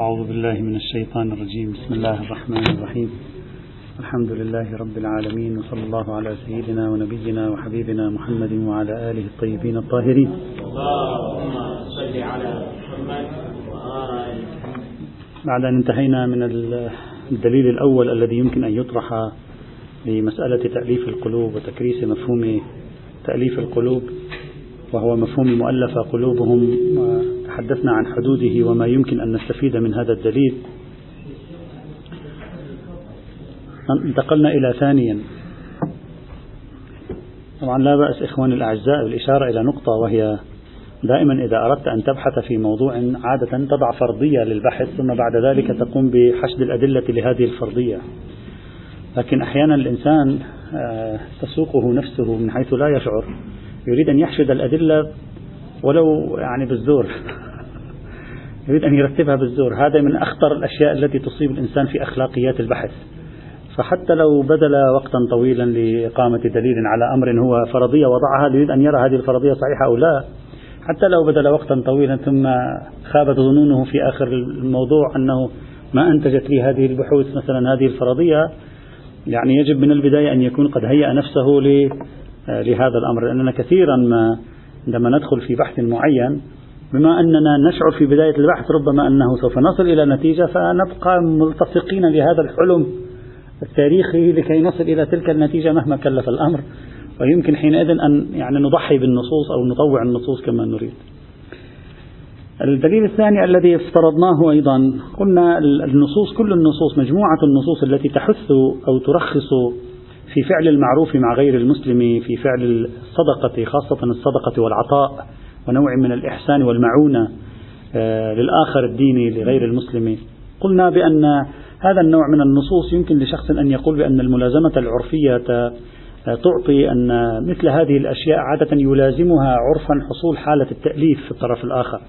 أعوذ بالله من الشيطان الرجيم. بسم الله الرحمن الرحيم. الحمد لله رب العالمين وصلى الله على سيدنا ونبينا وحبيبنا محمد وعلى آله الطيبين الطاهرين. اللهم صل على محمد بعد أن انتهينا من الدليل الأول الذي يمكن أن يطرح لمسألة تأليف القلوب وتكريس مفهوم تأليف القلوب وهو مفهوم مؤلفة قلوبهم وتحدثنا عن حدوده وما يمكن أن نستفيد من هذا الدليل. انتقلنا إلى ثانيا. طبعا لا بأس إخواني الأعزاء بالإشارة إلى نقطة وهي دائما إذا أردت أن تبحث في موضوع عادة تضع فرضية للبحث ثم بعد ذلك تقوم بحشد الأدلة لهذه الفرضية. لكن أحيانا الإنسان آه، تسوقه نفسه من حيث لا يشعر يريد أن يحشد الأدلة ولو يعني بالزور. يريد أن يرتبها بالزور. هذا من أخطر الأشياء التي تصيب الإنسان في أخلاقيات البحث. فحتى لو بذل وقتا طويلا لإقامة دليل على أمر هو فرضية وضعها يريد أن يرى هذه الفرضية صحيحة أو لا حتى لو بذل وقتا طويلا ثم خابت ظنونه في آخر الموضوع أنه ما أنتجت لي هذه البحوث مثلا هذه الفرضية يعني يجب من البداية أن يكون قد هيأ نفسه لهذا الأمر. لأننا كثيرا ما عندما ندخل في بحث معين بما أننا نشعر في بداية البحث ربما أنه سوف نصل إلى نتيجة فنبقى ملتصقين لهذا الحلم التاريخي لكي نصل إلى تلك النتيجة مهما كلف الأمر. ويمكن حينئذ أن يعني نضحي بالنصوص أو نطوع النصوص كما نريد. الدليل الثاني الذي افترضناه أيضا قلنا النصوص كل النصوص مجموعة النصوص التي تحث أو ترخص في فعل المعروف مع غير المسلم في فعل الصدقة خاصة الصدقة والعطاء ونوع من الإحسان والمعونة آه، للآخر الديني لغير المسلم. قلنا بأن هذا النوع من النصوص يمكن لشخص أن يقول بأن الملازمة العرفية آه، تعطي أن مثل هذه الأشياء عادة يلازمها عرفا حصول حالة التأليف في الطرف الآخر.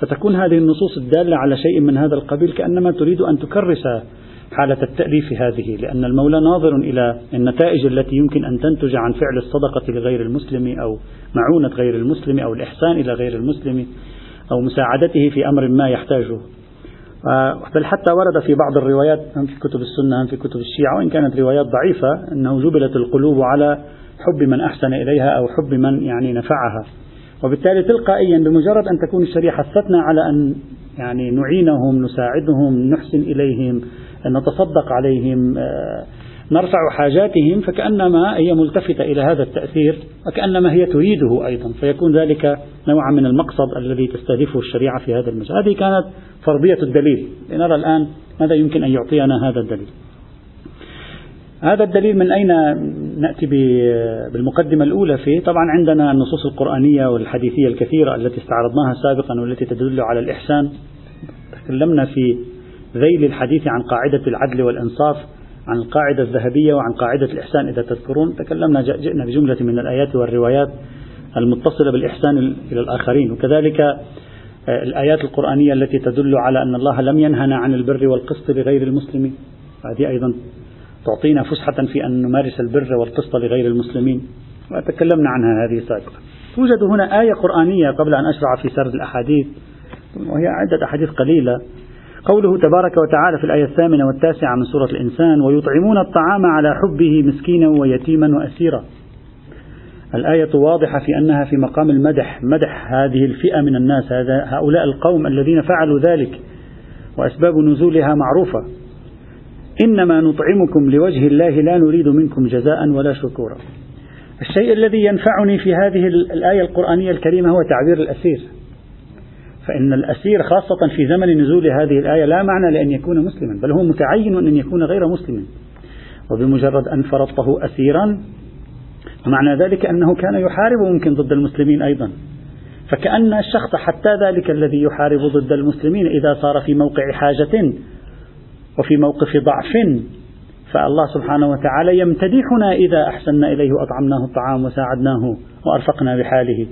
فتكون هذه النصوص الدالة على شيء من هذا القبيل كأنما تريد أن تكرس حالة التأليف هذه لأن المولى ناظر إلى النتائج التي يمكن أن تنتج عن فعل الصدقة لغير المسلم أو معونة غير المسلم أو الإحسان إلى غير المسلم أو مساعدته في أمر ما يحتاجه. بل حتى ورد في بعض الروايات هم في كتب السنة هم في كتب الشيعة وإن كانت روايات ضعيفة أنه جبلت القلوب على حب من أحسن إليها أو حب من يعني نفعها. وبالتالي تلقائيا بمجرد أن تكون الشريعة حثتنا على أن يعني نعينهم نساعدهم نحسن إليهم نتصدق عليهم آه، نرفع حاجاتهم فكأنما هي ملتفتة إلى هذا التأثير وكأنما هي تريده أيضا فيكون ذلك نوعا من المقصد الذي تستهدفه الشريعة في هذا المجال. هذه كانت فرضية الدليل. لنرى الآن ماذا يمكن أن يعطينا هذا الدليل. هذا الدليل من أين نأتي بالمقدمة الأولى فيه؟ طبعا عندنا النصوص القرآنية والحديثية الكثيرة التي استعرضناها سابقا والتي تدل على الإحسان. تكلمنا في ذيل الحديث عن قاعدة العدل والإنصاف عن القاعدة الذهبية وعن قاعدة الإحسان إذا تذكرون. تكلمنا جئنا بجملة من الآيات والروايات المتصلة بالإحسان إلى الآخرين. وكذلك آه، الآيات القرآنية التي تدل على أن الله لم ينهنا عن البر والقسط لغير المسلمين. هذه أيضا تعطينا فسحة في أن نمارس البر والقسط لغير المسلمين. وتكلمنا عنها هذه سابقا توجد هنا آية قرآنية قبل أن أشرع في سرد الأحاديث وهي عدة أحاديث قليلة. قوله تبارك وتعالى في الآية الثامنة والتاسعة من سورة الإنسان ويطعمون الطعام على حبه مسكينا ويتيما وأسيرا. الآية واضحة في أنها في مقام المدح. مدح هذه الفئة من الناس هذا هؤلاء القوم الذين فعلوا ذلك وأسباب نزولها معروفة. إنما نطعمكم لوجه الله لا نريد منكم جزاء ولا شكورا. الشيء الذي ينفعني في هذه الآية القرآنية الكريمة هو تعبير الأسير. فإن الأسير خاصة في زمن نزول هذه الآية لا معنى لأن يكون مسلما بل هو متعين أن يكون غير مسلم. وبمجرد أن فرضته أسيرا معنى ذلك أنه كان يحارب ممكن ضد المسلمين أيضا. فكأن الشخص حتى ذلك الذي يحارب ضد المسلمين إذا صار في موقع حاجة وفي موقف ضعف فالله سبحانه وتعالى يمتدحنا إذا أحسنا إليه وأطعمناه الطعام وساعدناه وأرفقنا بحاله.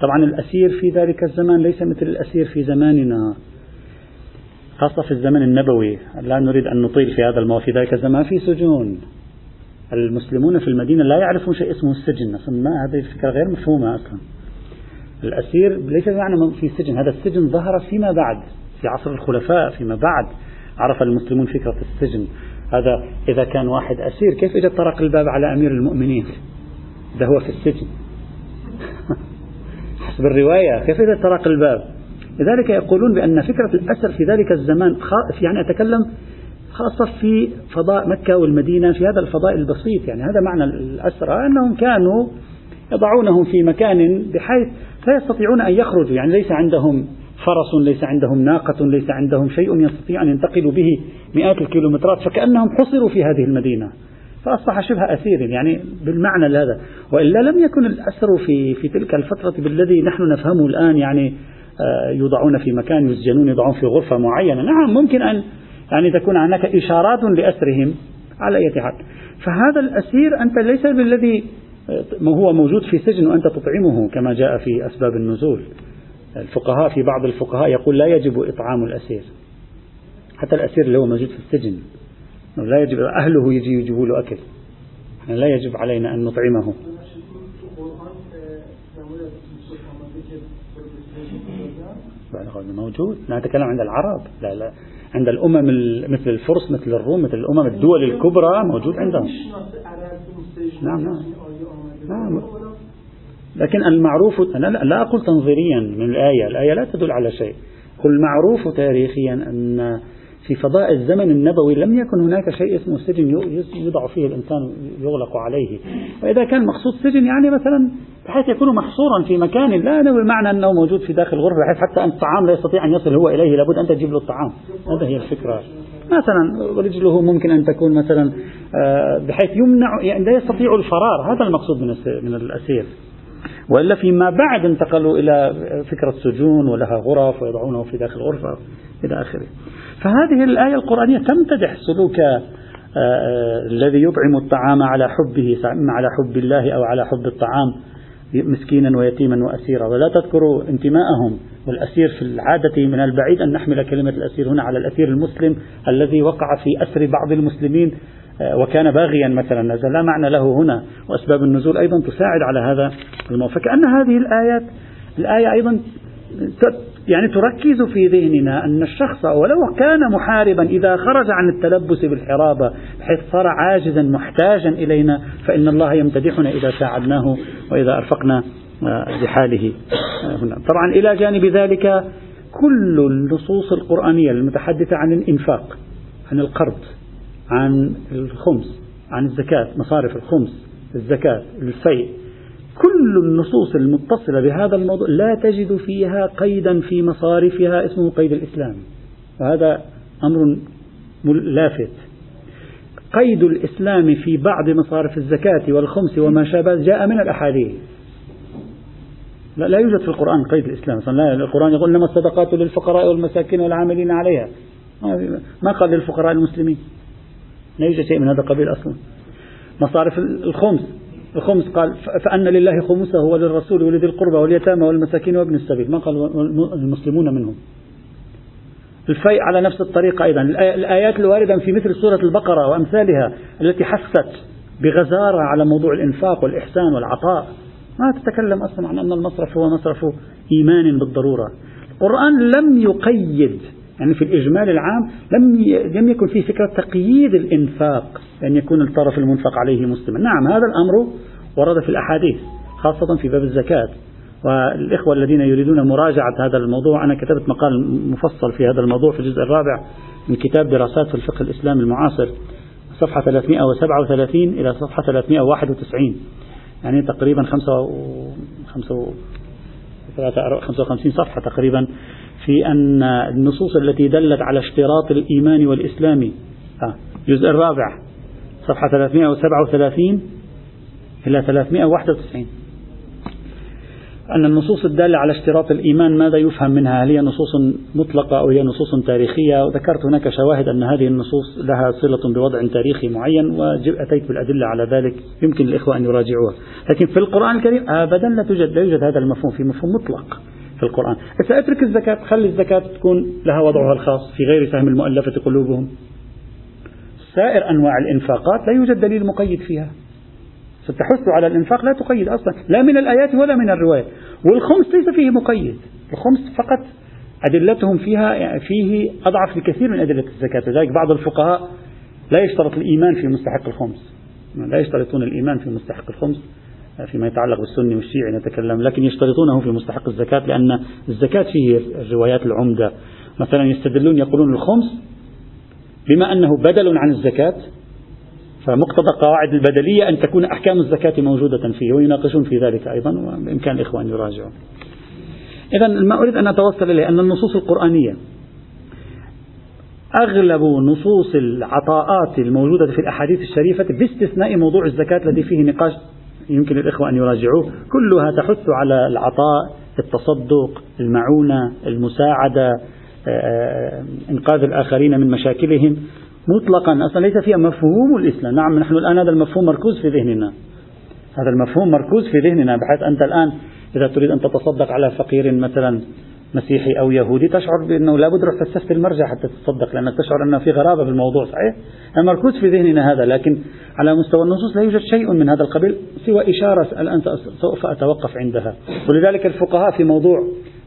طبعا الأسير في ذلك الزمان ليس مثل الأسير في زماننا خاصة في الزمن النبوي. لا نريد أن نطيل في هذا الموضوع في ذلك الزمان في سجون. المسلمون في المدينة لا يعرفون شيء اسمه السجن. أصلا هذه الفكرة غير مفهومة أصلا. الأسير ليس بمعنى في سجن. هذا السجن ظهر فيما بعد في عصر الخلفاء فيما بعد. عرف المسلمون فكرة السجن. هذا إذا كان واحد أسير كيف إجا طرق الباب على أمير المؤمنين؟ ده هو في السجن. حسب الرواية كيف إذا طرق الباب. لذلك يقولون بأن فكرة الأسر في ذلك الزمان يعني أتكلم خاصة في فضاء مكة والمدينة في هذا الفضاء البسيط. يعني هذا معنى الأسرى أنهم كانوا يضعونهم في مكان بحيث لا يستطيعون أن يخرجوا. يعني ليس عندهم فرس ليس عندهم ناقة ليس عندهم شيء يستطيع أن ينتقلوا به مئات الكيلومترات فكأنهم حصروا في هذه المدينة. فأصبح شبه أسير يعني بالمعنى هذا وإلا لم يكن الأسر في, في تلك الفترة بالذي نحن نفهمه الآن يعني آه، يوضعون في مكان يسجنون يضعون في غرفة معينة. نعم ممكن أن يعني تكون هناك إشارات لأسرهم على أي حال. فهذا الأسير أنت ليس بالذي آه، هو موجود في سجن وأنت تطعمه كما جاء في أسباب النزول. الفقهاء في بعض الفقهاء يقول لا يجب إطعام الأسير حتى الأسير اللي هو موجود في السجن. لا يجب أهله يجي يجيبوا له أكل. لا يجب علينا أن نطعمه. موجود. نتكلم عند العرب. لا لا. عند الأمم مثل الفرس مثل الروم مثل الأمم الدول الكبرى موجود عندهم. نعم نعم, نعم. لكن المعروف أنا لا أقول تنظيريا من الآية. الآية لا تدل على شيء. قل المعروف تاريخيا أن في فضاء الزمن النبوي لم يكن هناك شيء اسمه سجن يوضع فيه الإنسان يغلق عليه. وإذا كان مقصود سجن يعني مثلا بحيث يكون محصورا في مكان لا بمعنى أنه موجود في داخل غرفة بحيث حتى أن الطعام لا يستطيع أن يصل هو إليه لابد أن تجيب له الطعام. هذا هي الفكرة. مثلا رجله ممكن أن تكون مثلا آه، بحيث يمنع يعني لا يستطيع الفرار. هذا المقصود من من الأسير. وإلا فيما بعد انتقلوا إلى فكرة سجون ولها غرف ويضعونه في داخل غرفة إلى آخره. فهذه الآية القرآنية تمتدح سلوك آه، آه، الذي يطعم الطعام على حبه على حب الله أو على حب الطعام مسكينا ويتيما وأسيرا. ولا تذكر انتماءهم والأسير في العادة من البعيد أن نحمل كلمة الأسير هنا على الأسير المسلم الذي وقع في أسر بعض المسلمين آه، وكان باغيا مثلا. هذا لا معنى له هنا. وأسباب النزول أيضا تساعد على هذا الموضوع فكأن هذه الآيات الآية أيضا يعني تركز في ذهننا أن الشخص ولو كان محاربا إذا خرج عن التلبس بالحرابة بحيث صار عاجزا محتاجا إلينا فإن الله يمتدحنا إذا ساعدناه وإذا أرفقنا آه، بحاله آه، هنا. طبعا إلى جانب ذلك كل النصوص القرآنية المتحدثة عن الإنفاق عن القرض عن الخمس عن الزكاة مصارف الخمس الزكاة الفيء. كل النصوص المتصلة بهذا الموضوع لا تجد فيها قيدا في مصارفها اسمه قيد الإسلام. وهذا أمر لافت. قيد الإسلام في بعض مصارف الزكاة والخمس وما شابه جاء من الأحاديث. لا, لا يوجد في القرآن قيد الإسلام. لا القرآن يقول إنما الصدقات للفقراء والمساكين والعاملين عليها. ما قال للفقراء المسلمين؟ لا يوجد شيء من هذا القبيل أصلا. مصارف الخمس. الخمس قال فأن لله خمسه وللرسول ولذي القربى واليتامى والمساكين وابن السبيل. ما قال المسلمون منهم. الفيء على نفس الطريقة أيضا. الآيات الواردة في مثل سورة البقرة وأمثالها التي حثت بغزارة على موضوع الإنفاق والإحسان والعطاء. ما تتكلم أصلا عن أن المصرف هو مصرف إيمان بالضرورة. القرآن لم يقيد يعني في الإجمال العام لم لم يكن في فكرة تقييد الإنفاق أن يكون الطرف المنفق عليه مسلما. نعم هذا الأمر ورد في الأحاديث خاصة في باب الزكاة. والإخوة الذين يريدون مراجعة هذا الموضوع أنا كتبت مقال مفصل في هذا الموضوع في الجزء الرابع من كتاب دراسات في الفقه الإسلامي المعاصر صفحة 337 إلى صفحة 391 يعني تقريبا 55 صفحة تقريبا. في أن النصوص التي دلت على اشتراط الإيمان والإسلام الجزء الرابع صفحة 337 إلى 391 أن النصوص الدالة على اشتراط الإيمان ماذا يفهم منها؟ هل هي نصوص مطلقة أو هي نصوص تاريخية؟ وذكرت هناك شواهد أن هذه النصوص لها صلة بوضع تاريخي معين وأتيت بالأدلة على ذلك يمكن الإخوة أن يراجعوها. لكن في القرآن الكريم أبدا لا توجد لا يوجد هذا المفهوم في مفهوم مطلق. في القرآن. أترك الزكاة خلي الزكاة تكون لها وضعها الخاص في غير سهم المؤلفة قلوبهم. سائر أنواع الإنفاقات لا يوجد دليل مقيد فيها. ستحث على الإنفاق لا تقيد أصلا. لا من الآيات ولا من الروايات والخمس ليس فيه مقيد. الخمس فقط أدلتهم فيها فيه أضعف بكثير من أدلة الزكاة. لذلك بعض الفقهاء لا يشترط الإيمان في مستحق الخمس. لا يشترطون الإيمان في مستحق الخمس. فيما يتعلق بالسني والشيعي نتكلم لكن يشترطونه في مستحق الزكاة لأن الزكاة فيه الروايات العمدة. مثلا يستدلون يقولون الخمس بما أنه بدل عن الزكاة فمقتضى قواعد البدلية أن تكون أحكام الزكاة موجودة فيه ويناقشون في ذلك أيضا وبإمكان الإخوة أن يراجعوا. إذا ما أريد أن أتوصل إليه أن النصوص القرآنية أغلب نصوص العطاءات الموجودة في الأحاديث الشريفة باستثناء موضوع الزكاة الذي فيه نقاش يمكن الإخوة أن يراجعوه. كلها تحث على العطاء التصدق المعونة المساعدة آه، آه، إنقاذ الآخرين من مشاكلهم. مطلقا أصلا ليس فيها مفهوم الإسلام. نعم نحن الآن هذا المفهوم مركوز في ذهننا. هذا المفهوم مركوز في ذهننا بحيث أنت الآن إذا تريد أن تتصدق على فقير مثلا مسيحي أو يهودي تشعر بأنه لابد روح فلسفة المرجع حتى تتصدق لأنك تشعر أن في غرابة في الموضوع صحيح؟ مركوز في ذهننا هذا لكن على مستوى النصوص لا يوجد شيء من هذا القبيل سوى إشارة الآن سوف أتوقف عندها. ولذلك الفقهاء في موضوع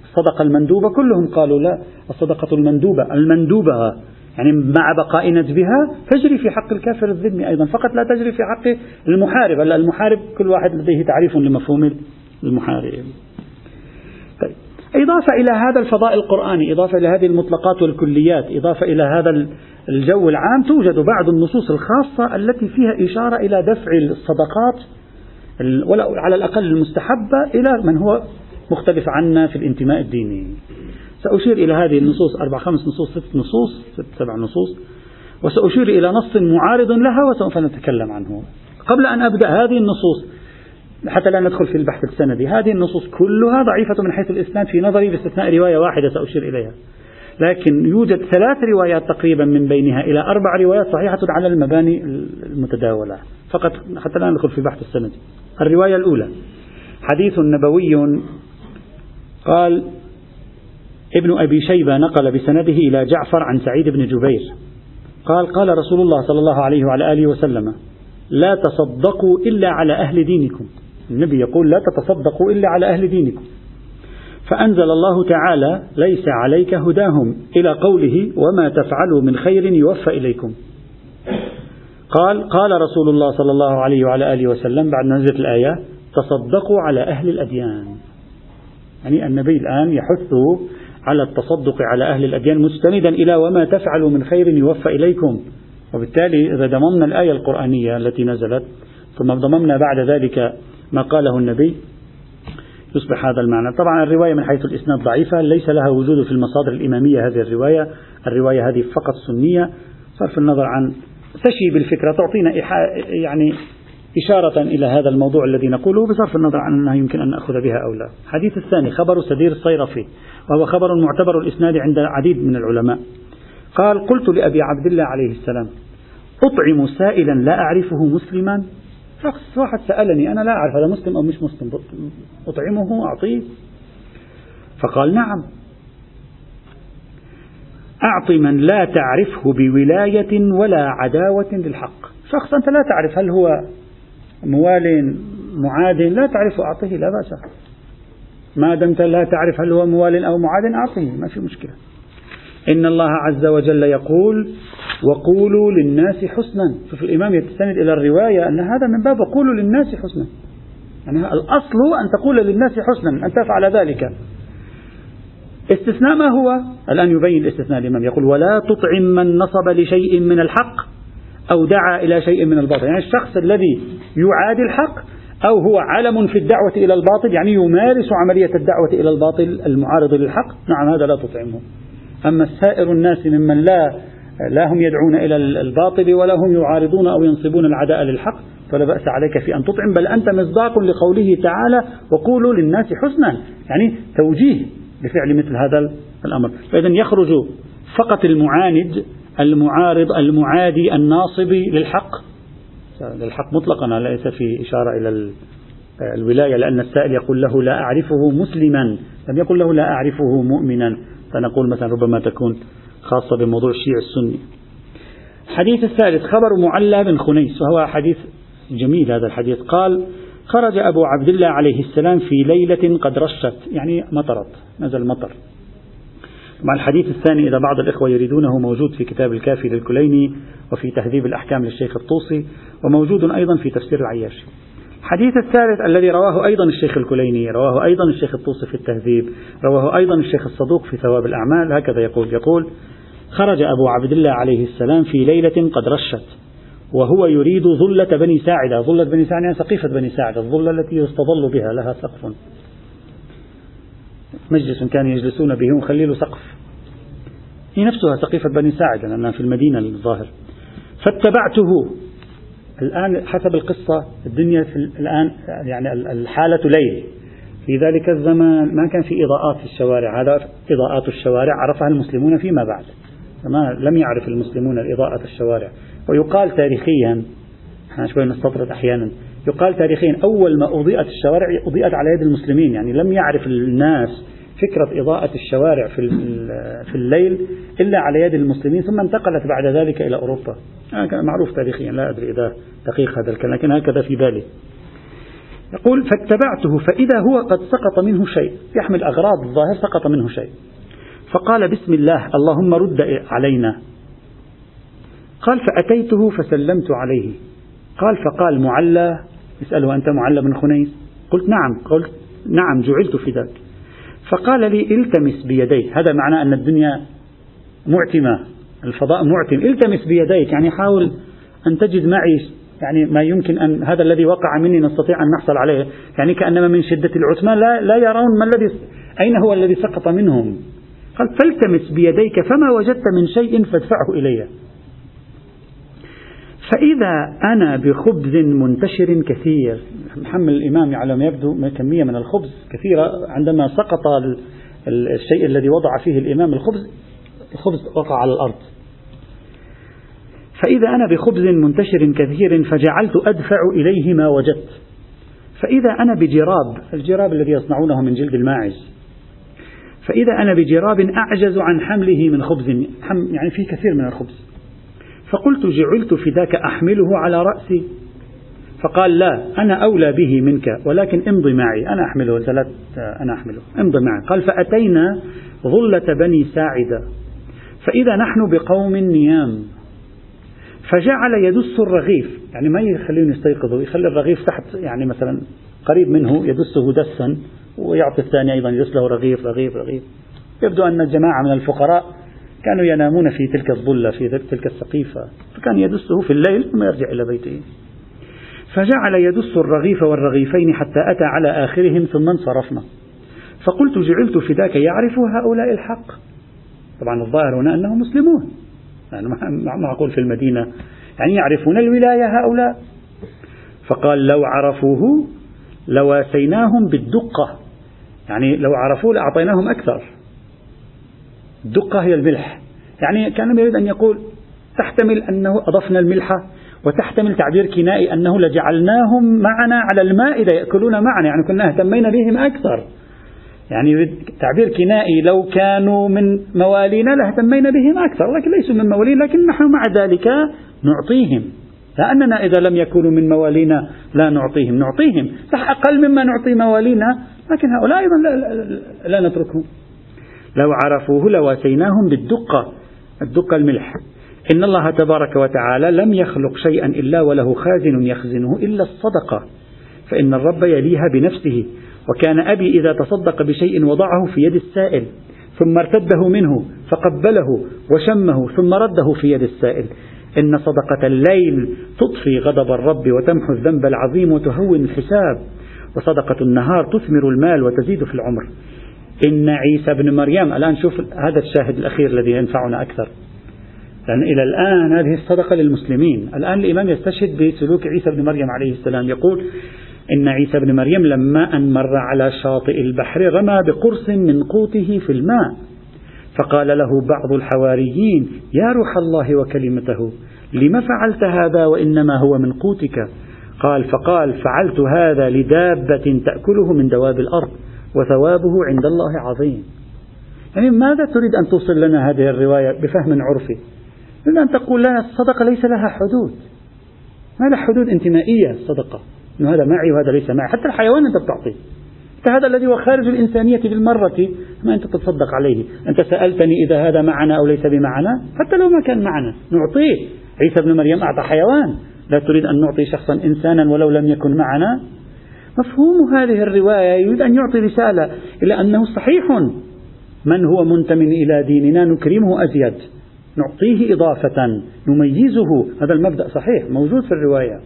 الصدقة المندوبة كلهم قالوا لا الصدقة المندوبة المندوبة يعني مع بقاء ندبها تجري في حق الكافر الذمي أيضا فقط لا تجري في حق المحارب المحارب كل واحد لديه تعريف لمفهوم المحارب. إضافة إلى هذا الفضاء القرآني إضافة إلى هذه المطلقات والكليات إضافة إلى هذا الجو العام توجد بعض النصوص الخاصة التي فيها إشارة إلى دفع الصدقات على الأقل المستحبة إلى من هو مختلف عنا في الانتماء الديني. سأشير إلى هذه النصوص أربع خمس نصوص ست نصوص ست سبع نصوص وسأشير إلى نص معارض لها وسوف نتكلم عنه. قبل أن أبدأ هذه النصوص حتى لا ندخل في البحث السندي. هذه النصوص كلها ضعيفة من حيث الإسناد في نظري باستثناء رواية واحدة سأشير إليها. لكن يوجد ثلاث روايات تقريبا من بينها إلى أربع روايات صحيحة على المباني المتداولة. فقط حتى لا ندخل في بحث السند الرواية الأولى. حديث نبوي. قال ابن أبي شيبة نقل بسنده إلى جعفر عن سعيد بن جبير. قال قال رسول الله صلى الله عليه وعلى آله وسلم لا تصدقوا إلا على أهل دينكم. النبي يقول لا تتصدقوا إلا على أهل دينكم. فأنزل الله تعالى ليس عليك هداهم إلى قوله وما تفعلوا من خير يوفى إليكم. قال قال رسول الله صلى الله عليه وعلى آله وسلم بعد نزلت الآية تصدقوا على أهل الأديان. يعني النبي الآن يحث على التصدق على أهل الأديان مستندا إلى وما تفعلوا من خير يوفى إليكم. وبالتالي إذا ضممنا الآية القرآنية التي نزلت ثم ضممنا بعد ذلك ما قاله النبي. يصبح هذا المعنى. طبعا الرواية من حيث الإسناد ضعيفة ليس لها وجود في المصادر الإمامية هذه الرواية. الرواية هذه فقط سنية. صرف النظر عن تشي بالفكرة تعطينا يعني إشارة إلى هذا الموضوع الذي نقوله بصرف النظر عن أنها يمكن أن نأخذ بها أو لا. الحديث الثاني خبر سدير الصيرفي وهو خبر معتبر الإسناد عند عديد من العلماء. قال قلت لأبي عبد الله عليه السلام أطعم سائلا لا أعرفه مسلما؟ شخص واحد سألني أنا لا أعرف هذا مسلم أو مش مسلم أطعمه أعطيه؟ فقال نعم. أعط من لا تعرفه بولاية ولا عداوة للحق. شخص أنت لا تعرف هل هو موال معاد لا تعرف أعطيه لا بأس. ما دمت لا تعرف هل هو موال أو معاد أعطيه ما في مشكلة. إن الله عز وجل يقول وقولوا للناس حسنا. شوف الإمام يستند إلى الرواية أن هذا من باب وقولوا للناس حسنا. يعني الأصل أن تقول للناس حسنا أن تفعل ذلك. استثناء ما هو؟ الآن يبين الاستثناء الإمام. يقول ولا تطعم من نصب لشيء من الحق أو دعا إلى شيء من الباطل. يعني الشخص الذي يعادي الحق أو هو علم في الدعوة إلى الباطل يعني يمارس عملية الدعوة إلى الباطل المعارض للحق نعم هذا لا تطعمه. أما سائر الناس ممن لا لا هم يدعون إلى الباطل ولا هم يعارضون أو ينصبون العداء للحق فلا بأس عليك في أن تطعم بل أنت مصداق لقوله تعالى وقولوا للناس حسنا. يعني توجيه لفعل مثل هذا الأمر. فإذا يخرج فقط المعاند المعارض المعادي الناصب للحق. للحق مطلقا ليس في إشارة إلى الولاية لأن السائل يقول له لا أعرفه مسلما. لم يقل له لا أعرفه مؤمنا. فنقول مثلا ربما تكون خاصة بموضوع الشيع السني. الحديث الثالث خبر معلى بن خنيس وهو حديث جميل هذا الحديث. قال خرج أبو عبد الله عليه السلام في ليلة قد رشت. يعني مطرت نزل مطر. مع الحديث الثاني إذا بعض الإخوة يريدونه موجود في كتاب الكافي للكليني وفي تهذيب الأحكام للشيخ الطوسي وموجود أيضا في تفسير العياشي. الحديث الثالث الذي رواه أيضا الشيخ الكليني رواه أيضا الشيخ الطوسي في التهذيب رواه أيضا الشيخ الصدوق في ثواب الأعمال هكذا يقول يقول خرج أبو عبد الله عليه السلام في ليلة قد رشت وهو يريد ظلة بني ساعدة ظلة بني ساعدة يعني سقيفة بني ساعدة الظلة التي يستظل بها لها سقف. مجلس كانوا يجلسون به وخليل سقف. هي نفسها سقيفة بني ساعدة لأنها في المدينة الظاهر. فاتبعته. الآن حسب القصة الدنيا في الآن يعني الحالة ليل في ذلك الزمان ما كان في إضاءات في الشوارع. هذا إضاءات الشوارع عرفها المسلمون فيما بعد. ما لم يعرف المسلمون الإضاءة الشوارع. ويقال تاريخيا إحنا شوي نستطرد أحيانا. يقال تاريخيا أول ما أضيئت الشوارع أضيئت على يد المسلمين. يعني لم يعرف الناس فكرة إضاءة الشوارع في في الليل إلا على يد المسلمين ثم انتقلت بعد ذلك إلى أوروبا. معروف تاريخيا لا أدري إذا دقيق هذا الكلام لكن هكذا في بالي. يقول فاتبعته فإذا هو قد سقط منه شيء يحمل أغراض الظاهر سقط منه شيء. فقال بسم الله اللهم رد علينا. قال فأتيته فسلمت عليه. قال فقال معلى. يسأله أنت معلى بن خنيس. قلت نعم. قلت نعم جعلت في ذلك فقال لي التمس بيديك. هذا معناه أن الدنيا معتمة. الفضاء معتم. التمس بيديك. يعني حاول أن تجد معي يعني ما يمكن أن هذا الذي وقع مني نستطيع أن نحصل عليه. يعني كأنما من شدة العثمان لا, لا يرون ما الذي أين هو الذي سقط منهم؟ قال فالتمس بيديك فما وجدت من شيء فادفعه إلي. فإذا أنا بخبز منتشر كثير محمل الإمام على ما يبدو كمية من الخبز كثيرة عندما سقط الشيء الذي وضع فيه الإمام الخبز الخبز وقع على الأرض. فإذا أنا بخبز منتشر كثير فجعلت أدفع إليه ما وجدت. فإذا أنا بجراب الجراب الذي يصنعونه من جلد الماعز. فإذا أنا بجراب أعجز عن حمله من خبز يعني في كثير من الخبز. فقلت جعلت فداك أحمله على رأسي. فقال لا أنا أولى به منك ولكن امضي معي. أنا أحمله ثلاث أنا أحمله. امضي معي. قال فأتينا ظلة بني ساعدة. فإذا نحن بقوم نيام. فجعل يدس الرغيف. يعني ما يخليهم يستيقظوا يخلي الرغيف تحت يعني مثلا قريب منه يدسه دسا ويعطي الثاني أيضا يدس له رغيف رغيف رغيف. يبدو أن الجماعة من الفقراء كانوا ينامون في تلك الظلة في تلك السقيفة فكان يدسه في الليل ثم يرجع إلى بيته. فجعل يدس الرغيف والرغيفين حتى أتى على آخرهم ثم انصرفنا. فقلت جعلت فداك يعرف هؤلاء الحق. طبعا الظاهر هنا أنهم مسلمون. يعني معقول في المدينة يعني يعرفون الولاية هؤلاء. فقال لو عرفوه لواسيناهم بالدقة. يعني لو عرفوه لأعطيناهم أكثر. الدقة هي الملح. يعني كان يريد أن يقول تحتمل أنه أضفنا الملح وتحتمل تعبير كنائي أنه لجعلناهم معنا على المائدة يأكلون معنا. يعني كنا اهتمينا بهم أكثر. يعني تعبير كنائي لو كانوا من موالينا لاهتمينا بهم أكثر لكن ليسوا من موالينا لكن نحن مع ذلك نعطيهم. لأننا إذا لم يكونوا من موالينا لا نعطيهم نعطيهم. صح أقل مما نعطي موالينا لكن هؤلاء أيضا لا, لا, لا نتركهم. لو عرفوه لواتيناهم بالدقة الدقة الملح. إن الله تبارك وتعالى لم يخلق شيئا إلا وله خازن يخزنه إلا الصدقة. فإن الرب يليها بنفسه. وكان أبي إذا تصدق بشيء وضعه في يد السائل ثم ارتده منه فقبله وشمه ثم رده في يد السائل. إن صدقة الليل تطفي غضب الرب وتمحو الذنب العظيم وتهون الحساب وصدقة النهار تثمر المال وتزيد في العمر. إن عيسى ابن مريم الآن شوف هذا الشاهد الأخير الذي ينفعنا أكثر. لأن إلى الآن هذه الصدقة للمسلمين. الآن الإمام يستشهد بسلوك عيسى بن مريم عليه السلام يقول إن عيسى بن مريم لما أن مر على شاطئ البحر رمى بقرص من قوته في الماء. فقال له بعض الحواريين يا روح الله وكلمته لم فعلت هذا وإنما هو من قوتك؟ قال فقال فعلت هذا لدابة تأكله من دواب الأرض. وثوابه عند الله عظيم. يعني ماذا تريد أن توصل لنا هذه الرواية بفهم عرفي؟ تريد أن تقول لنا الصدقة ليس لها حدود. ما لها حدود انتمائية الصدقة؟ أنه هذا معي وهذا ليس معي. حتى الحيوان أنت بتعطيه. هذا الذي هو خارج الإنسانية بالمرة ما أنت تتصدق عليه. أنت سألتني إذا هذا معنا أو ليس بمعنا؟ حتى لو ما كان معنا نعطيه. عيسى ابن مريم أعطى حيوان. لا تريد أن نعطي شخصا إنسانا ولو لم يكن معنا؟ مفهوم هذه الرواية. يريد أن يعطي رسالة إلى أنه صحيح. من هو منتم إلى ديننا نكرمه أزيد. نعطيه إضافة. نميزه. هذا المبدأ صحيح. موجود في الرواية.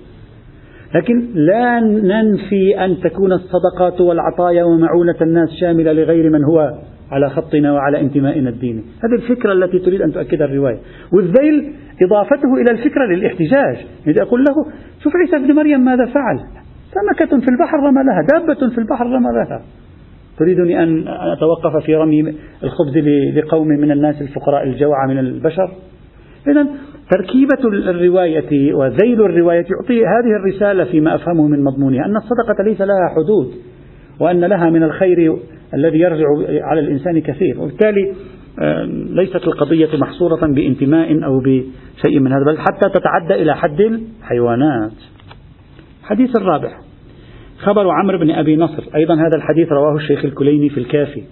لكن لا ننفي أن تكون الصدقات والعطايا ومعونة الناس شاملة لغير من هو على خطنا وعلى انتمائنا الديني. هذه الفكرة التي تريد أن تؤكدها الرواية. والذيل إضافته إلى الفكرة للاحتجاج. إذا أقول له شوف عيسى ابن مريم ماذا فعل؟ سمكة في البحر رمى لها دابة في البحر رمى لها. تريدني أن أتوقف في رمي الخبز لقوم من الناس الفقراء الجوعى من البشر؟ إذا تركيبة الرواية وذيل الرواية يعطي هذه الرسالة فيما أفهمه من مضمونها أن الصدقة ليس لها حدود وأن لها من الخير الذي يرجع على الإنسان كثير. وبالتالي آه، ليست القضية محصورة بانتماء أو بشيء من هذا بل حتى تتعدى إلى حد الحيوانات. الحديث الرابع خبر عمرو بن أبي نصر. أيضا هذا الحديث رواه الشيخ الكليني في الكافي.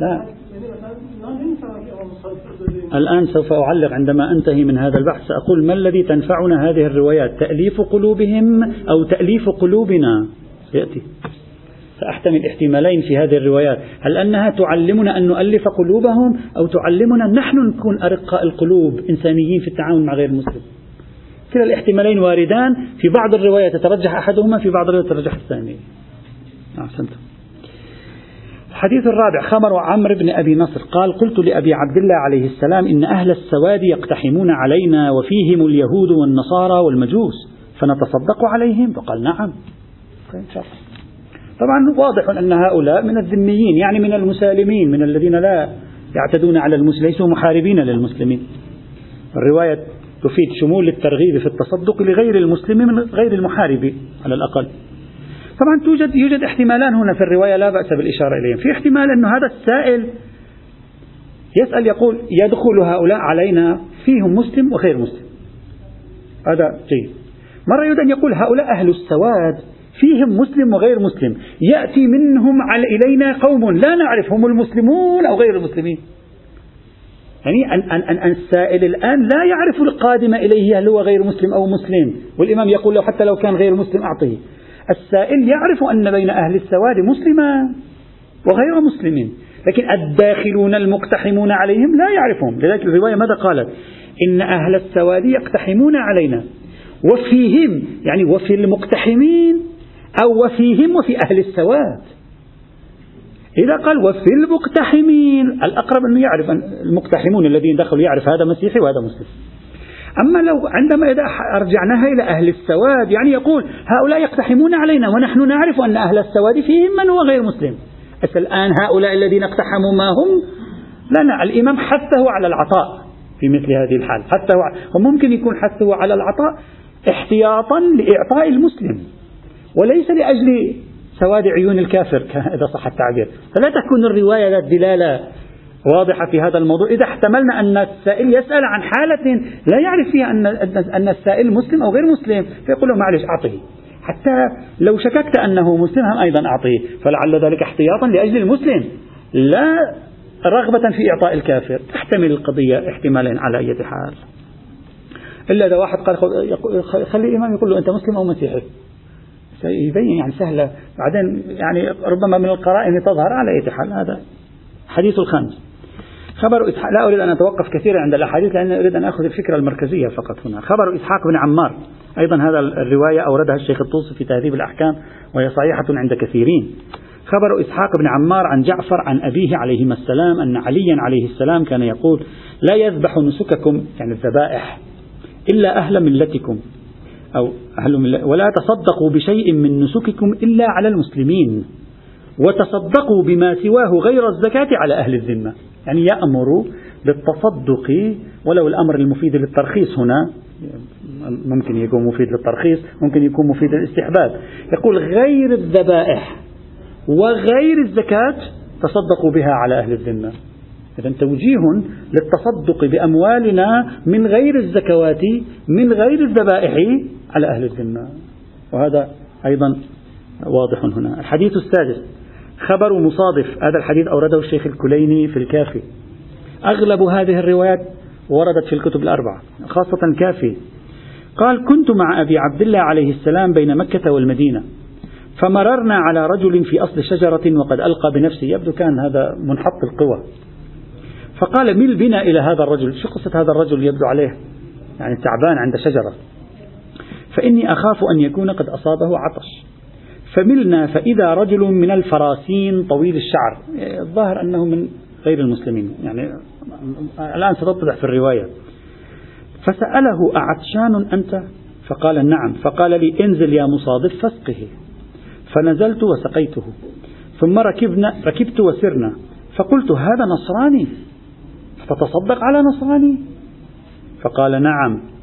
لا. الآن سوف أعلق عندما أنتهي من هذا البحث. سأقول ما الذي تنفعنا هذه الروايات؟ تأليف قلوبهم أو تأليف قلوبنا؟ يأتي سأحتمل احتمالين في هذه الروايات. هل أنها تعلمنا أن نؤلف قلوبهم أو تعلمنا نحن نكون أرقاء القلوب إنسانيين في التعامل مع غير المسلم كلا الاحتمالين واردان. في بعض الروايات يترجح أحدهما في بعض الروايات يترجح الثاني. أحسنتم الحديث الرابع خمر عمرو بن أبي نصر قال قلت لأبي عبد الله عليه السلام إن أهل السواد يقتحمون علينا وفيهم اليهود والنصارى والمجوس فنتصدق عليهم؟ فقال نعم. طبعا واضح أن هؤلاء من الذميين يعني من المسالمين من الذين لا يعتدون على المسلمين ليسوا محاربين للمسلمين. الرواية تفيد شمول الترغيب في التصدق لغير المسلم من غير المحارب على الأقل. طبعا توجد يوجد احتمالان هنا في الرواية لا بأس بالإشارة إليهم. في احتمال أن هذا السائل يسأل يقول يدخل هؤلاء علينا فيهم مسلم وغير مسلم. هذا جيد. مرة يريد أن يقول هؤلاء أهل السواد. فيهم مسلم وغير مسلم. يأتي منهم على إلينا قوم لا نعرف هم المسلمون أو غير المسلمين. يعني أن, أن, أن, السائل الآن لا يعرف القادم إليه هل هو غير مسلم أو مسلم. والإمام يقول له حتى لو كان غير مسلم أعطيه. السائل يعرف أن بين أهل السواد مسلما وغير مسلمين لكن الداخلون المقتحمون عليهم لا يعرفهم. لذلك الرواية ماذا قالت؟ إن أهل السواد يقتحمون علينا. وفيهم يعني وفي المقتحمين أو وفيهم وفي أهل السواد. إذا قال وفي المقتحمين الأقرب أنه يعرف أن المقتحمون الذين دخلوا يعرف هذا مسيحي وهذا مسلم. أما لو عندما إذا أرجعناها إلى أهل السواد يعني يقول هؤلاء يقتحمون علينا ونحن نعرف أن أهل السواد فيهم من هو غير مسلم. الآن هؤلاء الذين اقتحموا ما هم؟ لنا الإمام حثه على العطاء في مثل هذه الحال. حثه وممكن يكون حثه على العطاء احتياطا لإعطاء المسلم. وليس لأجل سواد عيون الكافر إذا صح التعبير. فلا تكون الرواية ذات دلالة واضحة في هذا الموضوع. إذا احتملنا أن السائل يسأل عن حالة لا يعرف فيها أن أن السائل مسلم أو غير مسلم فيقول له معلش أعطه. حتى لو شككت أنه مسلم هم أيضا أعطيه فلعل ذلك احتياطا لأجل المسلم. لا رغبة في إعطاء الكافر. تحتمل القضية احتمالين على أي حال. إلا إذا واحد قال خلي الإمام يقول له أنت مسلم أو مسيحي. يبين يعني سهلة. بعدين يعني ربما من القرائن تظهر على أي حال هذا حديث الخامس خبر إسحاق لا أريد أن أتوقف كثيرا عند الأحاديث لأن أريد أن أخذ الفكرة المركزية فقط هنا. خبر إسحاق بن عمار أيضا هذا الرواية أوردها الشيخ الطوسي في تهذيب الأحكام وهي صحيحة عند كثيرين. خبر إسحاق بن عمار عن جعفر عن أبيه عليهما السلام أن عليا عليه السلام كان يقول لا يذبح نسككم يعني الذبائح إلا أهل ملتكم أو أهل ولا تصدقوا بشيء من نسككم إلا على المسلمين وتصدقوا بما سواه غير الزكاة على أهل الذمة. يعني يأمر بالتصدق ولو الأمر المفيد للترخيص هنا ممكن يكون مفيد للترخيص ممكن يكون مفيد للاستحباب. يقول غير الذبائح وغير الزكاة تصدقوا بها على أهل الذمة. إذا توجيه للتصدق بأموالنا من غير الزكوات من غير الذبائح على أهل الذمة وهذا أيضا واضح هنا. الحديث السادس خبر مصادف هذا الحديث أورده الشيخ الكليني في الكافي. أغلب هذه الروايات وردت في الكتب الأربعة خاصة الكافي قال كنت مع أبي عبد الله عليه السلام بين مكة والمدينة فمررنا على رجل في أصل شجرة وقد ألقى بنفسه. يبدو كان هذا منحط القوى. فقال مل بنا إلى هذا الرجل. شو قصة هذا الرجل يبدو عليه؟ يعني تعبان عند شجرة. فإني أخاف أن يكون قد أصابه عطش. فملنا فإذا رجل من الفراسين طويل الشعر. الظاهر أنه من غير المسلمين. يعني الآن ستتضح في الرواية. فسأله أعطشان أنت؟ فقال نعم. فقال لي انزل يا مصادف فاسقه. فنزلت وسقيته. ثم ركبنا ركبت وسرنا. فقلت هذا نصراني؟ فتصدق على نصراني؟ فقال نعم.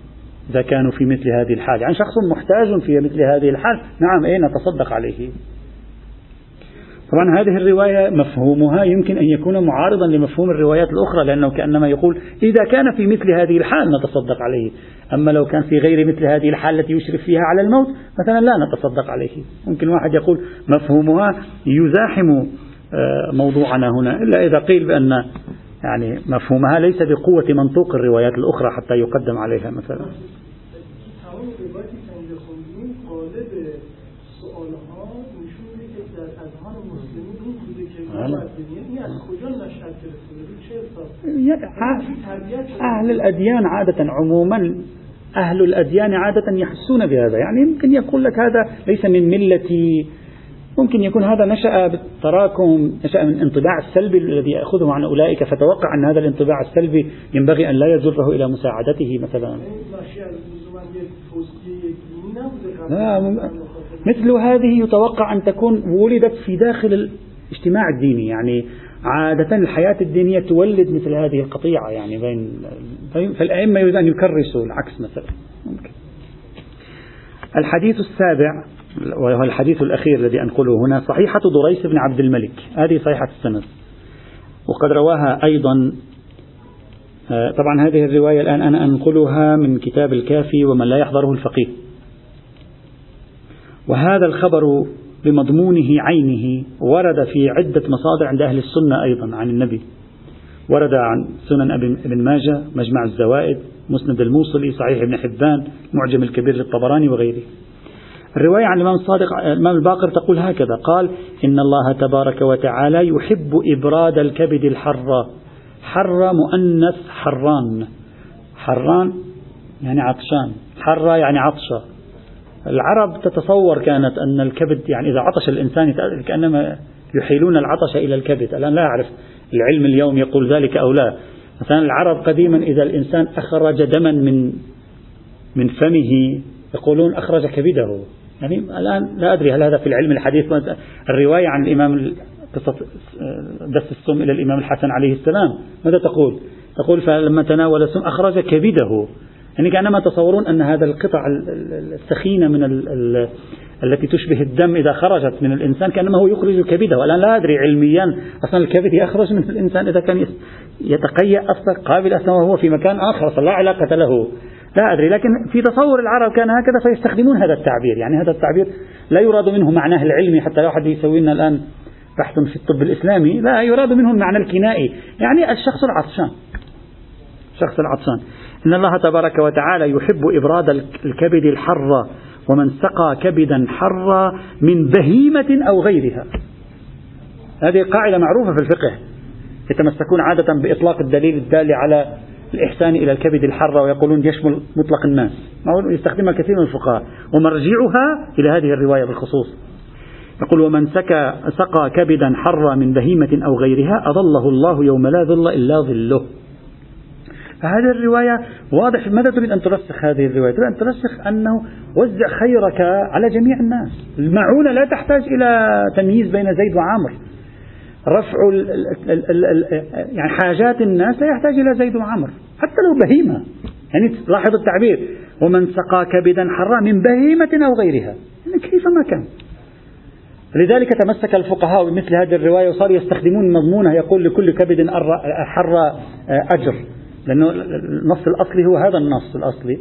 إذا كانوا في مثل هذه الحال. يعني شخص محتاج في مثل هذه الحال نعم أين نتصدق عليه. طبعا هذه الرواية مفهومها يمكن أن يكون معارضا لمفهوم الروايات الأخرى لأنه كأنما يقول إذا كان في مثل هذه الحال نتصدق عليه. أما لو كان في غير مثل هذه الحال التي يشرف فيها على الموت مثلا لا نتصدق عليه. ممكن واحد يقول مفهومها يزاحم آه، موضوعنا هنا إلا إذا قيل بأن يعني مفهومها ليس بقوة منطوق الروايات الأخرى حتى يقدم عليها مثلا. أهل الأديان عادة عموما أهل الأديان عادة يحسون بهذا. يعني يمكن يقول لك هذا ليس من ملتي ممكن يكون هذا نشأ بالتراكم نشأ من انطباع السلبي الذي يأخذه عن أولئك فتوقع أن هذا الانطباع السلبي ينبغي أن لا يجره إلى مساعدته مثلا مثل هذه يتوقع أن تكون ولدت في داخل الاجتماع الديني يعني عادة الحياة الدينية تولد مثل هذه القطيعة يعني بين فالأئمة يريد أن يكرسوا العكس مثلا ممكن. الحديث السابع وهو الحديث الأخير الذي أنقله هنا صحيحة ضريس بن عبد الملك. هذه صحيحة السند. وقد رواها أيضا آه، طبعا هذه الرواية الآن أنا أنقلها من كتاب الكافي ومن لا يحضره الفقيه. وهذا الخبر بمضمونه عينه ورد في عدة مصادر عند أهل السنة أيضا عن النبي. ورد عن سنن ابن ماجه مجمع الزوائد مسند الموصلي صحيح ابن حبان معجم الكبير للطبراني وغيره. الرواية عن الإمام الصادق الإمام الباقر تقول هكذا قال إن الله تبارك وتعالى يحب إبراد الكبد الحر. حر مؤنث حران. حران يعني عطشان. حر يعني عطشة. العرب تتصور كانت أن الكبد يعني إذا عطش الإنسان كأنما يحيلون العطش إلى الكبد. الآن لا أعرف العلم اليوم يقول ذلك أو لا. مثلا العرب قديما إذا الإنسان أخرج دما من من فمه يقولون أخرج كبده. يعني الآن لا أدري هل هذا في العلم الحديث الرواية عن الإمام قصة دس السم إلى الإمام الحسن عليه السلام. ماذا تقول؟ تقول فلما تناول السم أخرج كبده. يعني كأنما تصورون أن هذا القطع السخينة من ال ال التي تشبه الدم إذا خرجت من الإنسان كأنما هو يخرج كبده والآن لا أدري علميا أصلا الكبد يخرج من الإنسان إذا كان يتقيأ أصلا قابل أصلا وهو في مكان آخر لا علاقة له. لا أدري لكن في تصور العرب كان هكذا فيستخدمون هذا التعبير. يعني هذا التعبير لا يراد منه معناه العلمي حتى لا أحد يسوي لنا الآن بحث في الطب الإسلامي لا يراد منه المعنى الكنائي. يعني الشخص العطشان الشخص العطشان. إن الله تبارك وتعالى يحب إبراد الكبد الحر ومن سقى كبدا حرا من بهيمة أو غيرها. هذه قاعدة معروفة في الفقه. يتمسكون عادة بإطلاق الدليل الدال على الإحسان إلى الكبد الحرة ويقولون يشمل مطلق الناس. يستخدمها كثير من الفقهاء. ومرجعها إلى هذه الرواية بالخصوص. يقول ومن سكى سقى كبدا حرا من بهيمة أو غيرها أظله الله يوم لا ظل إلا ظله. فهذه الرواية واضح. ماذا تريد أن ترسخ هذه الرواية؟ تريد أن ترسخ أنه وزع خيرك على جميع الناس. المعونة لا تحتاج إلى تمييز بين زيد وعامر. رفع يعني حاجات الناس لا يحتاج إلى زيد وعمر. حتى لو بهيمة. يعني لاحظ التعبير. ومن سقى كبدا حرا من بهيمة أو غيرها. يعني كيفما كان. لذلك تمسك الفقهاء بمثل هذه الرواية وصاروا يستخدمون مضمونها يقول لكل كبد حر أجر. لأنه النص الأصلي هو هذا النص الأصلي.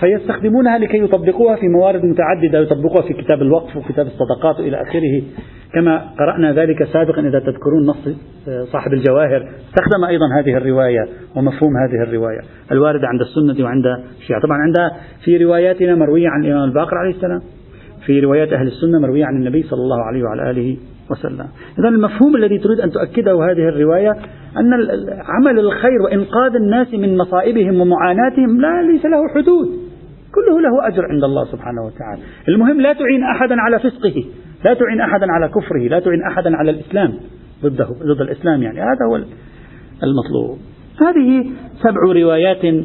فيستخدمونها لكي يطبقوها في موارد متعددة يطبقوها في كتاب الوقف وكتاب الصدقات وإلى آخره. كما قرأنا ذلك سابقا إذا تذكرون نص آه، صاحب الجواهر. استخدم أيضا هذه الرواية ومفهوم هذه الرواية الواردة عند السنة وعند الشيعة. طبعا عند في رواياتنا مروية عن الإمام الباقر عليه السلام في روايات أهل السنة مروية عن النبي صلى الله عليه وعلى آله وسلم. إذا المفهوم الذي تريد أن تؤكده هذه الرواية أن عمل الخير وإنقاذ الناس من مصائبهم ومعاناتهم لا ليس له حدود. كله له أجر عند الله سبحانه وتعالى. المهم لا تعين أحدا على فسقه. لا تعين أحدا على كفره لا تعين أحدا على الإسلام ضده ضد الإسلام يعني. هذا هو المطلوب. هذه سبع روايات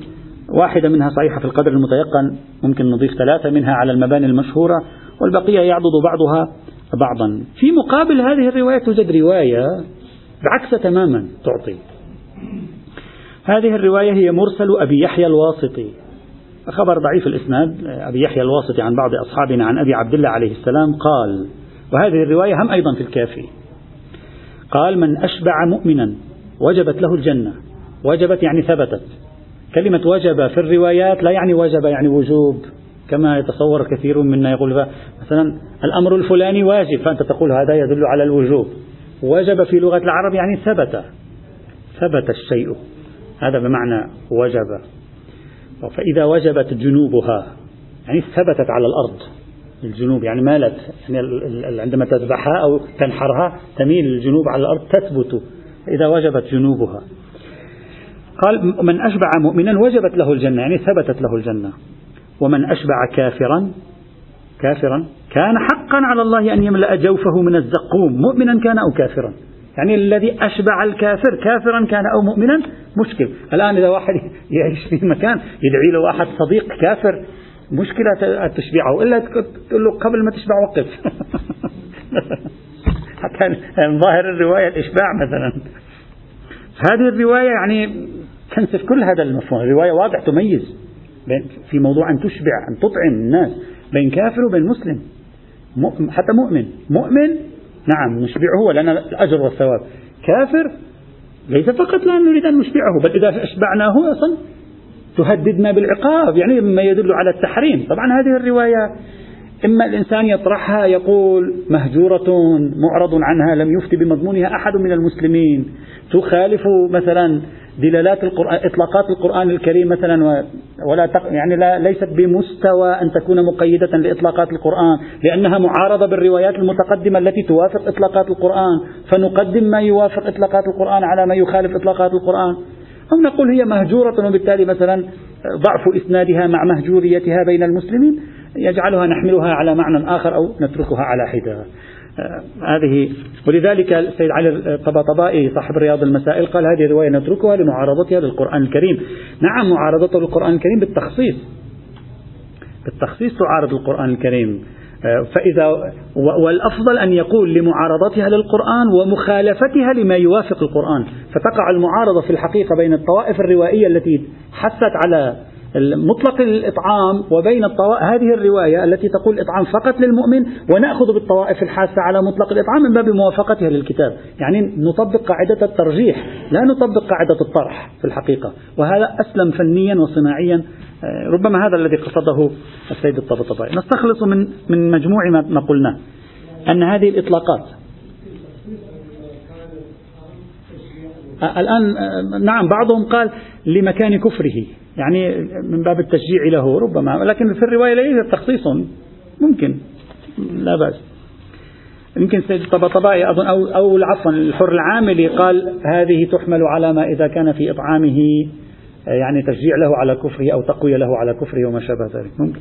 واحدة منها صحيحة في القدر المتيقن ممكن نضيف ثلاثة منها على المباني المشهورة والبقية يعضد بعضها بعضا. في مقابل هذه الرواية توجد رواية بعكس تماما تعطي. هذه الرواية هي مرسل أبي يحيى الواسطي. خبر ضعيف الإسناد أبي يحيى الواسطي عن بعض أصحابنا عن أبي عبد الله عليه السلام قال وهذه الرواية هم أيضا في الكافي. قال من أشبع مؤمنا وجبت له الجنة. وجبت يعني ثبتت. كلمة وجب في الروايات لا يعني وجب يعني وجوب كما يتصور كثير منا يقول مثلا الأمر الفلاني واجب. فأنت تقول هذا يدل على الوجوب. وجب في لغة العرب يعني ثبت. ثبت الشيء. هذا بمعنى وجب. فإذا وجبت جنوبها يعني ثبتت على الأرض. الجنوب يعني مالت يعني عندما تذبحها أو تنحرها تميل الجنوب على الأرض تثبت إذا وجبت جنوبها. قال من أشبع مؤمنا وجبت له الجنة. يعني ثبتت له الجنة. ومن أشبع كافرا كافرا كان حقا على الله أن يملأ جوفه من الزقوم مؤمنا كان أو كافرا. يعني الذي أشبع الكافر كافرا كان أو مؤمنا مشكل. الآن إذا واحد يعيش في مكان يدعي له واحد صديق كافر مشكلة تشبعه إلا تقول له قبل ما تشبع وقف. حتى ظاهر الرواية الإشباع مثلا. هذه الرواية يعني تنسف كل هذا المفهوم. الرواية واضح تميز في موضوع أن تشبع أن تطعم الناس بين كافر وبين مسلم. حتى مؤمن. مؤمن نعم نشبعه ولنا الأجر والثواب. كافر ليس فقط لا نريد أن نشبعه بل إذا أشبعناه أصلا تهددنا بالعقاب يعني مما يدل على التحريم. طبعا هذه الرواية إما الإنسان يطرحها يقول مهجورة معرض عنها لم يفتي بمضمونها أحد من المسلمين. تخالف مثلا دلالات القرآن إطلاقات القرآن الكريم مثلا ولا تق يعني لا ليست بمستوى أن تكون مقيدة لإطلاقات القرآن لأنها معارضة بالروايات المتقدمة التي توافق إطلاقات القرآن. فنقدم ما يوافق إطلاقات القرآن على ما يخالف إطلاقات القرآن. أو نقول هي مهجورة وبالتالي مثلا ضعف إسنادها مع مهجوريتها بين المسلمين يجعلها نحملها على معنى آخر أو نتركها على حدة. آه، هذه ولذلك السيد علي الطباطبائي صاحب رياض المسائل قال هذه الرواية نتركها لمعارضتها للقرآن الكريم. نعم معارضته للقرآن الكريم بالتخصيص. بالتخصيص تعارض القرآن الكريم. فإذا والأفضل أن يقول لمعارضتها للقرآن ومخالفتها لما يوافق القرآن فتقع المعارضة في الحقيقة بين الطوائف الروائية التي حثت على مطلق الإطعام وبين الطوائف هذه الرواية التي تقول الإطعام فقط للمؤمن ونأخذ بالطوائف الحاسة على مطلق الإطعام من باب موافقتها للكتاب. يعني نطبق قاعدة الترجيح لا نطبق قاعدة الطرح في الحقيقة. وهذا أسلم فنيا وصناعيا. آه، ربما هذا الذي قصده السيد الطبطبائي. نستخلص من من مجموع ما قلناه أن هذه الإطلاقات. الآن آه، نعم بعضهم قال لمكان كفره. يعني من باب التشجيع له ربما لكن في الرواية ليس تخصيص ممكن لا بأس. يمكن سيد الطبطبائي أظن أو, أو عفوا الحر العاملي قال هذه تحمل على ما إذا كان في إطعامه يعني تشجيع له على كفره أو تقوية له على كفره وما شابه ذلك. ممكن.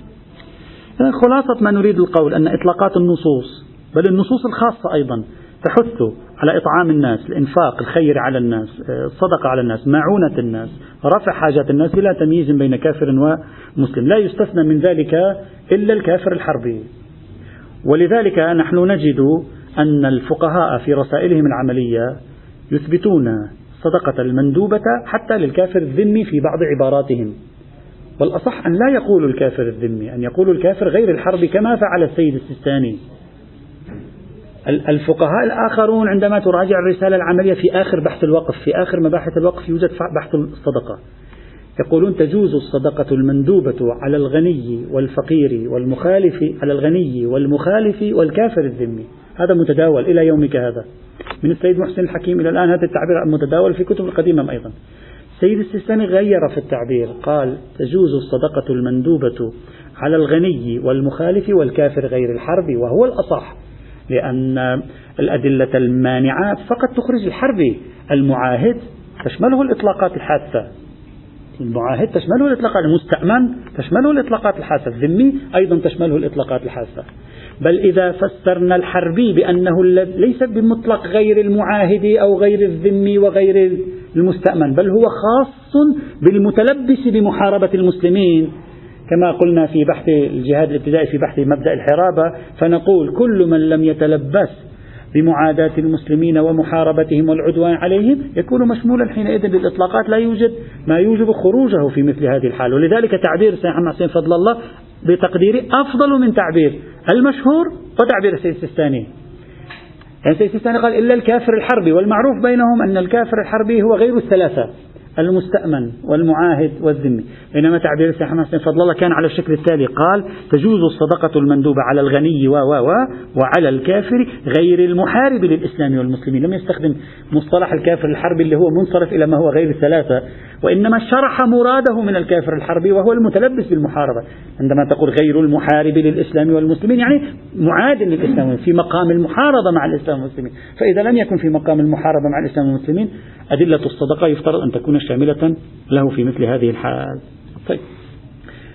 خلاصة ما نريد القول أن إطلاقات النصوص بل النصوص الخاصة أيضا تحث على إطعام الناس الإنفاق الخير على الناس الصدقة على الناس معونة الناس رفع حاجات الناس بلا تمييز بين كافر ومسلم. لا يستثنى من ذلك إلا الكافر الحربي. ولذلك نحن نجد أن الفقهاء في رسائلهم العملية يثبتون الصدقة المندوبة حتى للكافر الذمي في بعض عباراتهم. والأصح أن لا يقول الكافر الذمي أن يقول الكافر غير الحرب كما فعل السيد السيستاني. الفقهاء الآخرون عندما تراجع الرسالة العملية في آخر بحث الوقف في آخر مباحث الوقف يوجد بحث الصدقة. يقولون تجوز الصدقة المندوبة على الغني والفقير والمخالف على الغني والمخالف والكافر الذمي. هذا متداول إلى يومك هذا. من السيد محسن الحكيم إلى الآن هذا التعبير متداول في كتب القديمة أيضا. السيد السيستاني غير في التعبير قال تجوز الصدقة المندوبة على الغني والمخالف والكافر غير الحرب وهو الأصح. لأن الأدلة المانعات فقط تخرج الحربي المعاهد تشمله الإطلاقات الحادثة. المعاهد تشمله الإطلاقات المستأمن تشمله الإطلاقات الحادثة. الذمي أيضا تشمله الإطلاقات الحادثة. بل إذا فسرنا الحربي بأنه ليس بمطلق غير المعاهد أو غير الذمي وغير المستأمن بل هو خاص بالمتلبس بمحاربة المسلمين. كما قلنا في بحث الجهاد الابتدائي في بحث مبدأ الحرابة فنقول كل من لم يتلبس بمعاداة المسلمين ومحاربتهم والعدوان عليهم يكون مشمولا حينئذ بالإطلاقات لا يوجد ما يوجب خروجه في مثل هذه الحال ولذلك تعبير سيد محمد حسين فضل الله بتقديري أفضل من تعبير المشهور وتعبير السيد السيستاني. يعني السيد السيستاني قال إلا الكافر الحربي والمعروف بينهم أن الكافر الحربي هو غير الثلاثة. المستأمن والمعاهد والذمي. بينما تعبير السيد حسين فضل الله كان على الشكل التالي. قال تجوز الصدقة المندوبة على الغني و و و وعلى الكافر غير المحارب للإسلام والمسلمين. لم يستخدم مصطلح الكافر الحربي اللي هو منصرف إلى ما هو غير الثلاثة وإنما شرح مراده من الكافر الحربي وهو المتلبس بالمحاربة. عندما تقول غير المحارب للإسلام والمسلمين يعني معاد للإسلام في مقام المحاربة مع الإسلام والمسلمين. فإذا لم يكن في مقام المحاربة مع الإسلام والمسلمين أدلة الصدقة يفترض أن تكون شاملة له في مثل هذه الحال. طيب.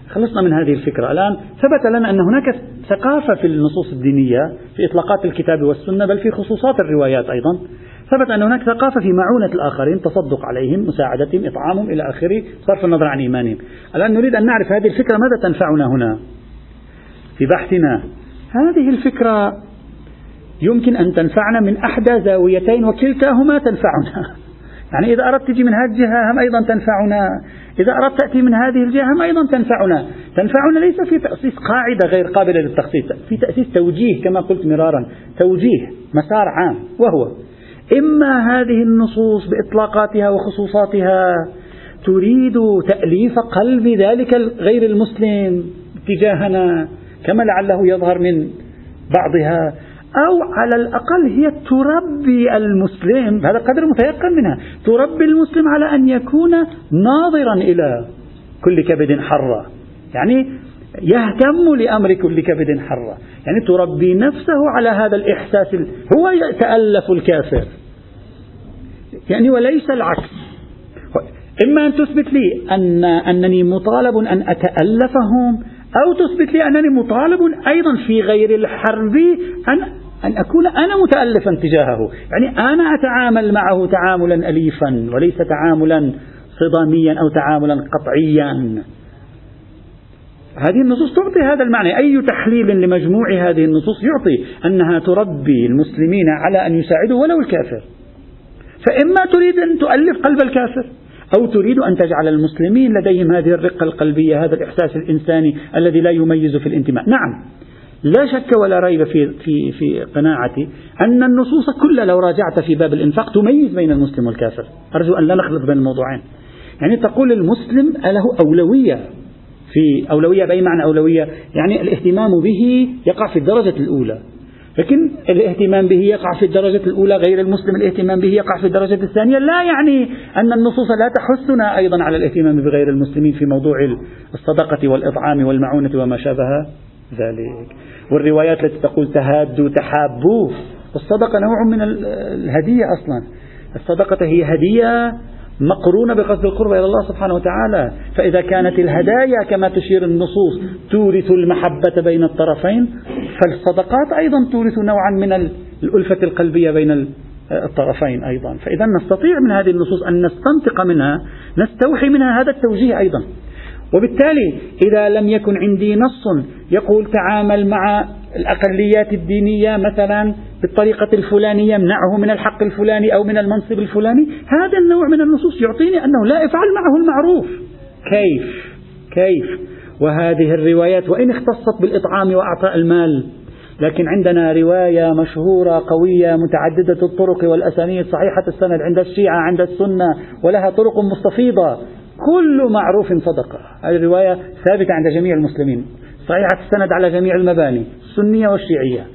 خلصنا من هذه الفكرة. الآن ثبت لنا أن هناك ثقافة في النصوص الدينية في إطلاقات الكتاب والسنة بل في خصوصات الروايات أيضا. ثبت أن هناك ثقافة في معونة الآخرين تصدق عليهم مساعدتهم إطعامهم إلى آخره صرف النظر عن إيمانهم. الآن نريد أن نعرف هذه الفكرة ماذا تنفعنا هنا؟ في بحثنا. هذه الفكرة يمكن أن تنفعنا من أحدى زاويتين وكلتاهما تنفعنا. يعني إذا أردت تجي من هذه الجهة هم أيضا تنفعنا. إذا أردت تأتي من هذه الجهة هم أيضا تنفعنا. تنفعنا ليس في تأسيس قاعدة غير قابلة للتخصيص. في تأسيس توجيه كما قلت مرارا. توجيه مسار عام وهو إما هذه النصوص بإطلاقاتها وخصوصاتها تريد تأليف قلب ذلك غير المسلم تجاهنا كما لعله يظهر من بعضها. أو على الأقل هي تربي المسلم. هذا قدر متيقن منها. تربي المسلم على أن يكون ناظرا إلى كل كبد حرة يعني يهتم لأمر كل كبد حرة يعني تربي نفسه على هذا الإحساس. هو يتألف الكافر. يعني وليس العكس. إما أن تثبت لي أن أنني مطالب أن أتألفهم أو تثبت لي أنني مطالب أيضا في غير الحرب أن أن أكون أنا متألفا تجاهه. يعني أنا أتعامل معه تعاملا أليفا وليس تعاملا صداميا أو تعاملا قطعيا. هذه النصوص تعطي هذا المعنى. أي تحليل لمجموع هذه النصوص يعطي أنها تربي المسلمين على أن يساعدوا ولو الكافر. فإما تريد أن تؤلف قلب الكافر أو تريد أن تجعل المسلمين لديهم هذه الرقة القلبية هذا الإحساس الإنساني الذي لا يميز في الانتماء. نعم لا شك ولا ريب في في في قناعتي أن النصوص كلها لو راجعت في باب الإنفاق تميز بين المسلم والكافر. أرجو أن لا نخلط بين الموضوعين. يعني تقول المسلم له أولوية في أولوية بأي معنى أولوية؟ يعني الاهتمام به يقع في الدرجة الأولى. لكن الاهتمام به يقع في الدرجة الأولى غير المسلم الاهتمام به يقع في الدرجة الثانية. لا يعني أن النصوص لا تحثنا أيضا على الاهتمام بغير المسلمين في موضوع الصدقة والإطعام والمعونة وما شابه ذلك. والروايات التي تقول تهادوا تحابوا الصدقة نوع من الهدية أصلا. الصدقة هي هدية مقرونة بقصد القرب إلى الله سبحانه وتعالى. فإذا كانت الهدايا كما تشير النصوص تورث المحبة بين الطرفين فالصدقات أيضا تورث نوعا من الألفة القلبية بين الطرفين أيضا. فإذا نستطيع من هذه النصوص أن نستنطق منها نستوحي منها هذا التوجيه أيضا. وبالتالي إذا لم يكن عندي نص يقول تعامل مع الأقليات الدينية مثلا بالطريقة الفلانية يمنعه من الحق الفلاني أو من المنصب الفلاني هذا النوع من النصوص يعطيني أنه لا افعل معه المعروف. كيف؟ كيف؟ وهذه الروايات وإن اختصت بالإطعام وأعطاء المال. لكن عندنا رواية مشهورة قوية متعددة الطرق والأسانيد صحيحة السند عند الشيعة عند السنة ولها طرق مستفيضة. كل معروف صدقة. هذه الرواية ثابتة عند جميع المسلمين. صحيحة السند على جميع المباني السنية والشيعية.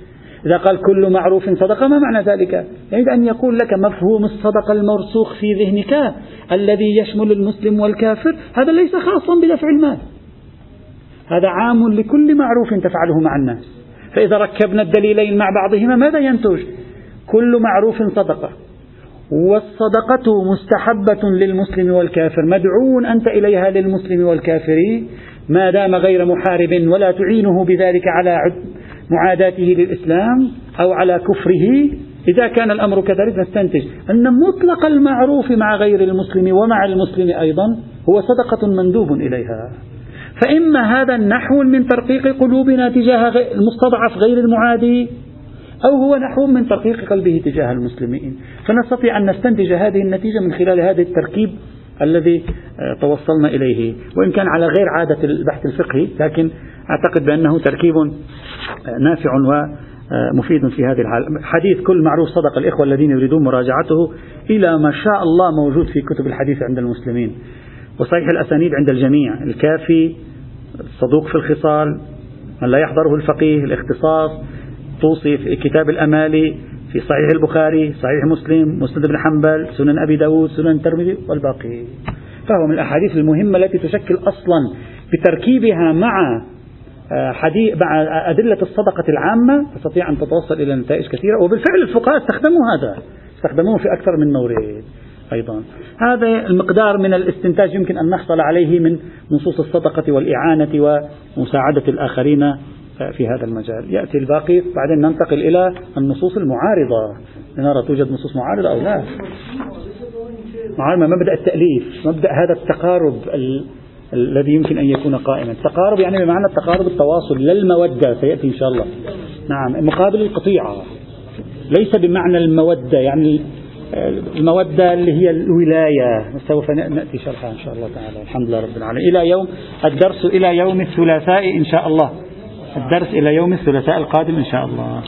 إذا قال كل معروف صدقة ما معنى ذلك؟ يريد أن يقول لك مفهوم الصدقة المرسوخ في ذهنك الذي يشمل المسلم والكافر هذا ليس خاصا بدفع المال. هذا عام لكل معروف تفعله مع الناس. فإذا ركبنا الدليلين مع بعضهما ماذا ينتج؟ كل معروف صدقة. والصدقة مستحبة للمسلم والكافر مدعو أنت إليها للمسلم والكافر ما دام غير محارب ولا تعينه بذلك على معاداته للإسلام أو على كفره. إذا كان الأمر كذلك نستنتج أن مطلق المعروف مع غير المسلم ومع المسلم أيضا هو صدقة مندوب إليها. فإما هذا النحو من ترقيق قلوبنا تجاه المستضعف غير المعادي أو هو نحو من ترقيق قلبه تجاه المسلمين. فنستطيع أن نستنتج هذه النتيجة من خلال هذا التركيب الذي آه، توصلنا إليه. وإن كان على غير عادة البحث الفقهي لكن أعتقد بأنه تركيب آه، نافع ومفيد في هذه الحالة حديث كل معروف صدق الإخوة الذين يريدون مراجعته إلى ما شاء الله موجود في كتب الحديث عند المسلمين. وصحيح الأسانيد عند الجميع. الكافي الصدوق في الخصال من لا يحضره الفقيه الاختصاص. توصي في كتاب الأمالي في صحيح البخاري صحيح مسلم مسند بن حنبل سنن أبي داود سنن الترمذي والباقي. فهو من الأحاديث المهمة التي تشكل أصلا بتركيبها مع آه، حديث مع أدلة الصدقة العامة. تستطيع أن تتوصل إلى نتائج كثيرة وبالفعل الفقهاء استخدموا هذا استخدموه في أكثر من مورد أيضا. هذا المقدار من الاستنتاج يمكن أن نحصل عليه من نصوص الصدقة والإعانة ومساعدة الآخرين في هذا المجال. يأتي الباقي بعدين ننتقل إلى النصوص المعارضة. لنرى توجد نصوص معارضة أو لا؟ معارضة مبدأ التأليف مبدأ هذا التقارب ال... الذي يمكن أن يكون قائما. التقارب يعني بمعنى التقارب التواصل لا المودة سيأتي إن شاء الله. نعم مقابل القطيعة. ليس بمعنى المودة يعني المودة اللي هي الولاية. سوف نأتي شرحها إن شاء الله تعالى. الحمد لله رب العالمين. إلى يوم الدرس إلى يوم الثلاثاء إن شاء الله. الدرس إلى يوم الثلاثاء القادم إن شاء الله.